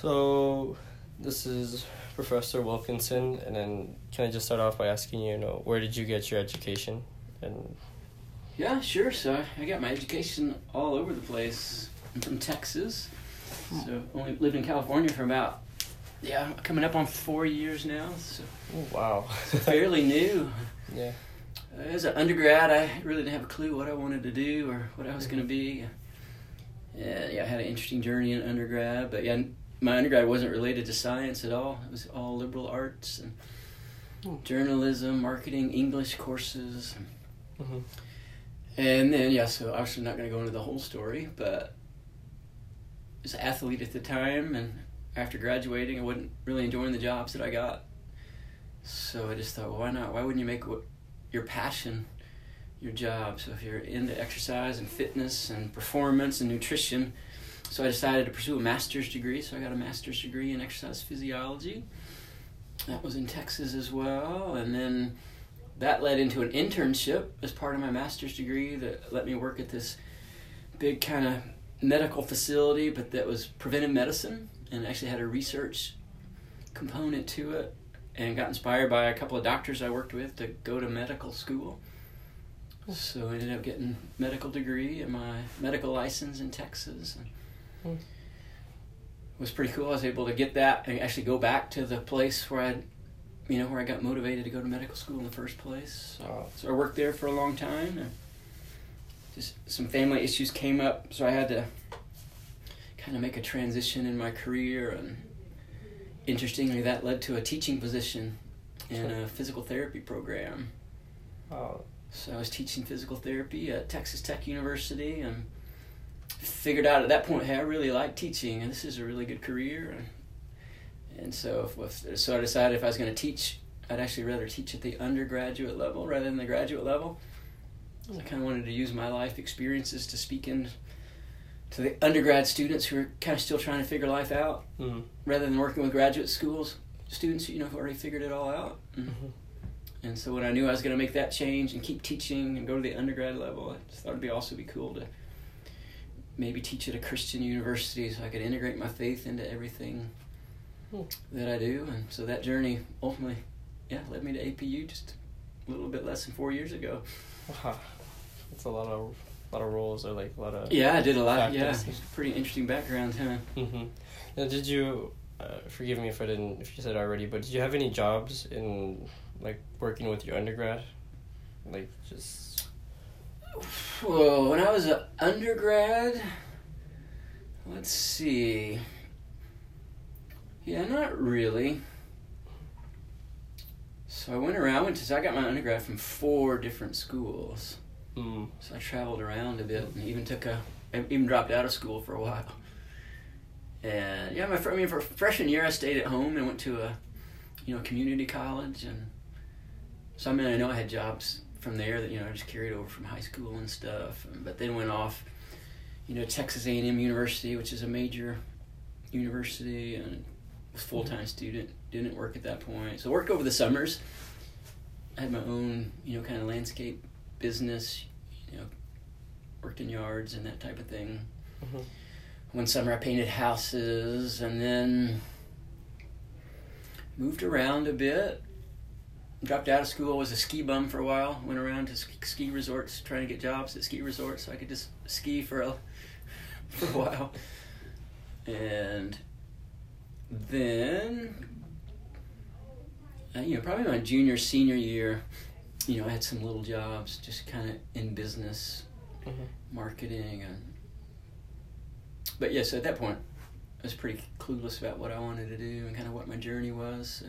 So, this is Professor Wilkinson, and then can I just start off by asking you, you know, where did you get your education? And Yeah, sure. So I got my education all over the place. I'm from Texas, so only lived in California for about yeah, coming up on four years now. So oh, wow, fairly new. yeah, uh, As an undergrad, I really didn't have a clue what I wanted to do or what I was going to be. Yeah, yeah, I had an interesting journey in undergrad, but yeah, my undergrad wasn't related to science at all. It was all liberal arts and Hmm. journalism, marketing, English courses. hmm And then, yeah, so obviously not going to go into the whole story, but I was an athlete at the time, and after graduating, I wasn't really enjoying the jobs that I got. So I just thought, well, why not? Why wouldn't you make what your passion your job? So if you're into exercise and fitness and performance and nutrition, so I decided to pursue a master's degree. So I got a master's degree in exercise physiology. That was in Texas as well, and then that led into an internship as part of my master's degree that let me work at this big kind of medical facility, but that was preventive medicine and actually had a research component to it. And got inspired by a couple of doctors I worked with to go to medical school. So I ended up getting medical degree and my medical license in Texas. And Hmm. It was pretty cool. I was able to get that and actually go back to the place where I, you know, where I got motivated to go to medical school in the first place. So, so I worked there for a long time. And just some family issues came up, so I had to kind of make a transition in my career. And interestingly, that led to a teaching position in a physical therapy program. wow, So I was teaching physical therapy at Texas Tech University and figured out at that point, hey, I really like teaching and this is a really good career. And, and so, if, so I decided if I was going to teach, I'd actually rather teach at the undergraduate level rather than the graduate level. I kind of wanted to use my life experiences to speak in to the undergrad students who are kind of still trying to figure life out mm rather than working with graduate schools students you know who already figured it all out. And, Mhm. and so when I knew I was going to make that change and keep teaching and go to the undergrad level, I just thought it'd be also be cool to maybe teach at a Christian university so I could integrate my faith into everything Hmm. that I do. And so that journey ultimately, yeah, led me to APU just a little bit less than four years ago. wow, that's a lot of a lot of roles or like a lot of Yeah, I did a lot. Yeah, it's a pretty interesting background, huh? Mm-hmm. Now, did you? Uh, forgive me if I didn't, if you said already, but did you have any jobs in like working with your undergrad, like just? When I was an undergrad, let's see. Yeah, not really. So I went around. I went to. So I got my undergrad from four different schools. Mm, So I traveled around a bit, and even took a. I even dropped out of school for a while. And yeah, my I mean, for freshman year, I stayed at home and went to a, you know, community college, and so I mean, I know I had jobs from there that you know I just carried over from high school and stuff. But then went off, you know, Texas A and M University, which is a major university, and was full time student. Didn't work at that point, so worked over the summers. I had my own, you know, kind of landscape business, you know, worked in yards and that type of thing. Mhm. One summer I painted houses and then moved around a bit. Dropped out of school, was a ski bum for a while. Went around to ski- resorts trying to get jobs at ski resorts so I could just ski for a for a while. And then uh, you know, probably my junior senior year, you know, I had some little jobs just kind of in business, Mhm. marketing, and but yes, at that point, I was pretty clueless about what I wanted to do and kind of what my journey was. So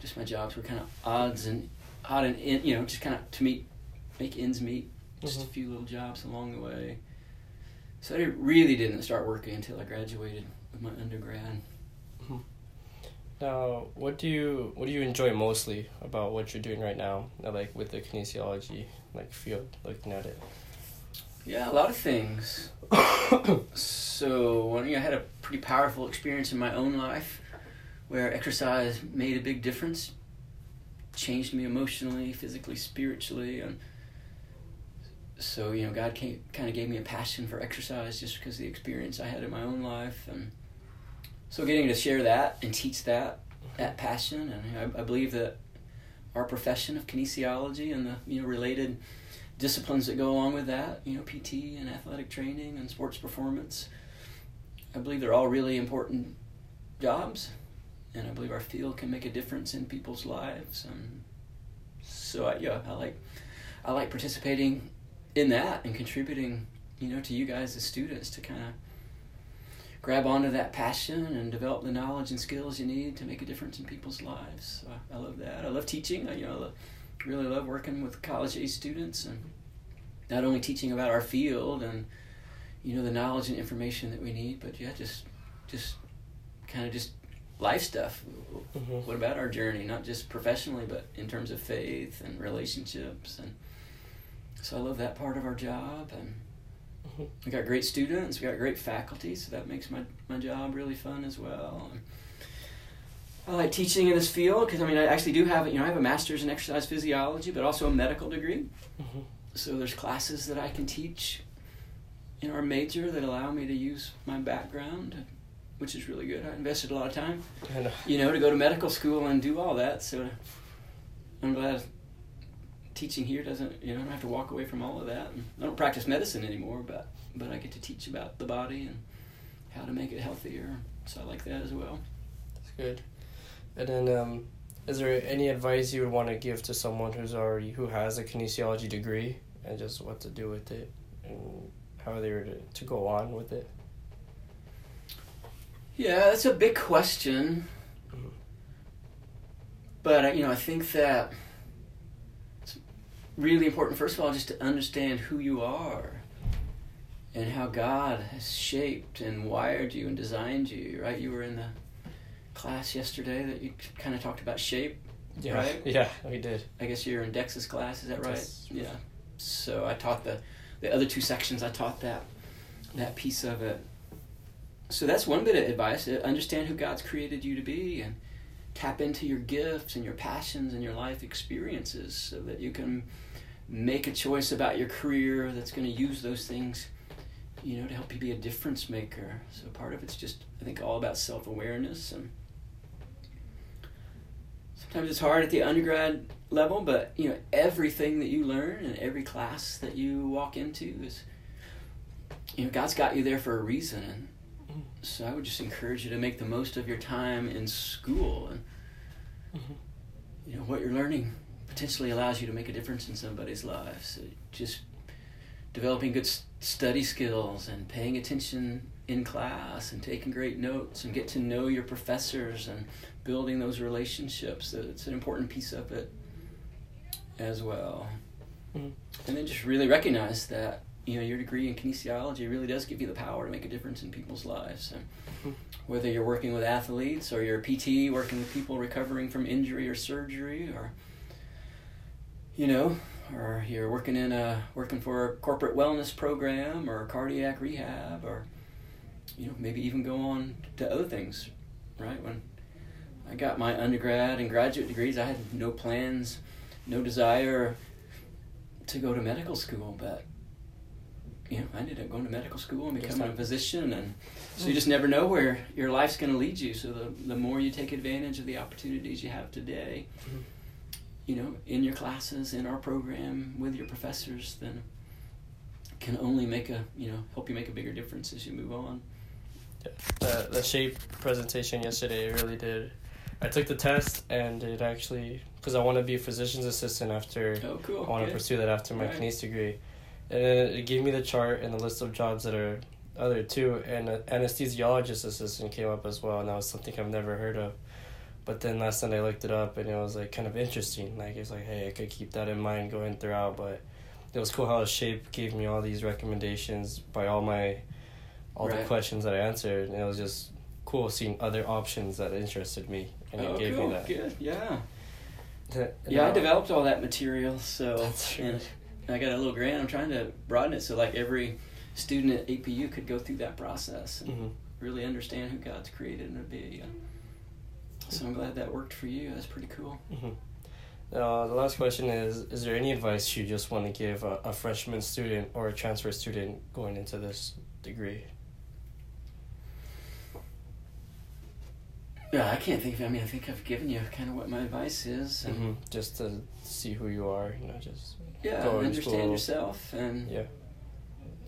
just my jobs were kind of odds and odd and in, you know, just kind of to meet, make ends meet. Just Mhm. a few little jobs along the way. So I really didn't start working until I graduated with my undergrad. Now, what do you what do you enjoy mostly about what you're doing right now? uh, Like with the kinesiology like field, looking at it. Yeah, a lot of things. so when I had a pretty powerful experience in my own life where exercise made a big difference, changed me emotionally, physically, spiritually, and so you know God came, kind of gave me a passion for exercise just because of the experience I had in my own life, and so getting to share that and teach that that passion, and I, I believe that our profession of kinesiology and the you know related disciplines that go along with that, you know, PT and athletic training and sports performance. I believe they're all really important jobs, and I believe our field can make a difference in people's lives. And so, I, yeah, I like I like participating in that and contributing, you know, to you guys as students to kind of grab onto that passion and develop the knowledge and skills you need to make a difference in people's lives. So I, I love that. I love teaching. I, you know, I love, really love working with college age students and not only teaching about our field and you know the knowledge and information that we need, but yeah, just just kind of just life stuff. Mm-hmm. What about our journey, not just professionally, but in terms of faith and relationships and so I love that part of our job and mm-hmm. we got great students, we got great faculty, so that makes my, my job really fun as well. And I like teaching in this field because I mean I actually do have you know I have a master's in exercise physiology, but also a medical degree. Mm-hmm. So there's classes that I can teach in our major that allow me to use my background, which is really good. I invested a lot of time, know. you know, to go to medical school and do all that. So I'm glad teaching here doesn't you know I don't have to walk away from all of that. And I don't practice medicine anymore, but but I get to teach about the body and how to make it healthier. So I like that as well. That's good. And then, um, is there any advice you would want to give to someone who's already who has a kinesiology degree and just what to do with it and how they're to, to go on with it? Yeah, that's a big question. Mm-hmm. But you know, I think that it's really important. First of all, just to understand who you are and how God has shaped and wired you and designed you. Right? You were in the class yesterday that you kind of talked about shape. Yeah, right? Yeah, we did. I guess you're in Dex's class. Is that right? Yeah. So I taught the the other two sections. I taught that that piece of it. So that's one bit of advice. Uh, understand who God's created you to be and tap into your gifts and your passions and your life experiences so that you can make a choice about your career that's going to use those things you know to help you be a difference maker so part of it's just i think all about self-awareness and sometimes it's hard at the undergrad level, but you know everything that you learn and every class that you walk into is, you know, God's got you there for a reason, and. So I would just encourage you to make the most of your time in school, and mm-hmm. you know what you're learning potentially allows you to make a difference in somebody's life. So just developing good study skills and paying attention in class and taking great notes and get to know your professors and building those relationships. It's an important piece of it as well. Mm-hmm. And then just really recognize that you know your degree in kinesiology really does give you the power to make a difference in people's lives. And mm-hmm. whether you're working with athletes or you're a PT working with people recovering from injury or surgery, or you know, or you're working in a working for a corporate wellness program or cardiac rehab, or you know maybe even go on to other things. Right when I got my undergrad and graduate degrees. I had no plans, no desire to go to medical school, but you know, I ended up going to medical school and becoming a physician, and so you just never know where your life's going to lead you. So the the more you take advantage of the opportunities you have today, mm-hmm. you know, in your classes, in our program, with your professors, then can only make a you know help you make a bigger difference as you move on. Yeah. The the shape presentation yesterday really did I took the test and it actually because I want to be a physician's assistant after. Oh, cool. I want to pursue that after my right. kines degree, and it gave me the chart and the list of jobs that are other two, and an anesthesiologist assistant came up as well, and that was something I've never heard of. But then last night I looked it up and it was like kind of interesting. Like it's like, hey, I could keep that in mind going throughout. But it was cool how shape gave me all these recommendations by all my all right. the questions that I answered, and it was just cool seeing other options that interested me and oh, it gave cool. me that. Good, yeah. yeah, I developed all that material, so that's and I got a little grant. I'm trying to broaden it so like every student at APU could go through that process and mm-hmm. really understand who God's created to be. So I'm glad that worked for you. That's pretty cool. Mm-hmm. Uh, the last question is: Is there any advice you just want to give a, a freshman student or a transfer student going into this degree? Yeah, I can't think of. I mean, I think I've given you kind of what my advice is, and hmm Just to see who you are, you know, just yeah, understand school. yourself, and Yeah.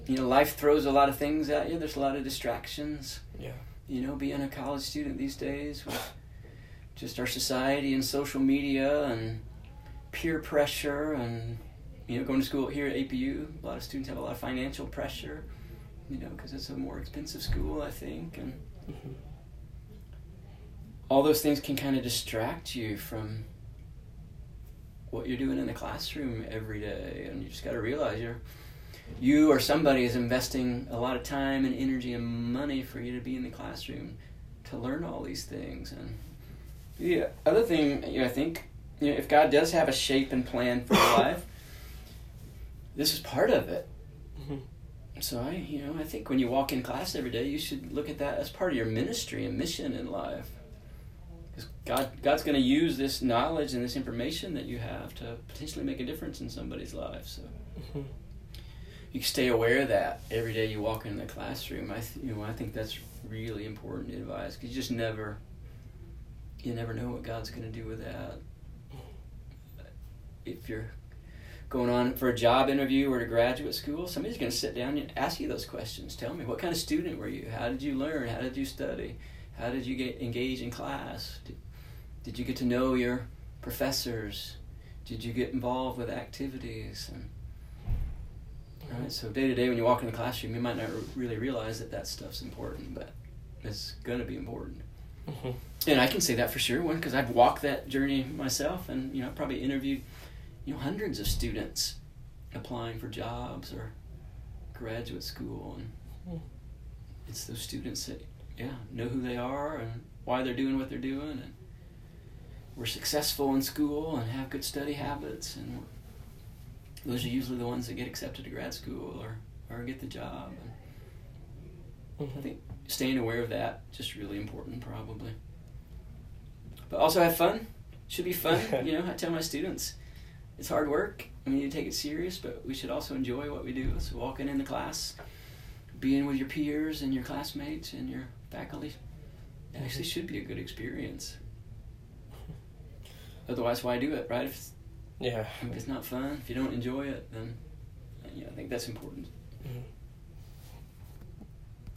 you know, life throws a lot of things at you. There's a lot of distractions. yeah. You know, being a college student these days with just our society and social media and peer pressure, and you know, going to school here at APU, a lot of students have a lot of financial pressure. You know, because it's a more expensive school, I think, and hmm all those things can kind of distract you from what you're doing in the classroom every day and you just got to realize you're you or somebody is investing a lot of time and energy and money for you to be in the classroom to learn all these things and the other thing you know, i think you know, if god does have a shape and plan for your life this is part of it. Hmm so i you know i think when you walk in class every day you should look at that as part of your ministry and mission in life God, God's going to use this knowledge and this information that you have to potentially make a difference in somebody's life. So hmm you stay aware of that every day you walk in the classroom. I, th- you know, I think that's really important advice because you just never, you never know what God's going to do with that. If you're going on for a job interview or to graduate school, somebody's going to sit down and ask you those questions. Tell me, what kind of student were you? How did you learn? How did you study? How did you get engaged in class? Did, did you get to know your professors? Did you get involved with activities? And right, so day to day, when you walk in the classroom, you might not really realize that that stuff's important, but it's gonna be important. hmm And I can say that for sure, one because I've walked that journey myself, and you know, I probably interviewed, you know, hundreds of students applying for jobs or graduate school, and Mm. it's those students that, yeah, know who they are and why they're doing what they're doing, and we're successful in school and have good study habits, and those are usually the ones that get accepted to grad school or or get the job. And hmm I think staying aware of that just really important probably. But also have fun. Should be fun you know i tell my students it's hard work we need to take it serious but we should also enjoy what we do. So walking in the class being with your peers and your classmates and your faculty. It actually should be a good experience. Otherwise why do it right? If it's, Yeah. if it's not fun if you don't enjoy it then yeah i think that's important. Mhm.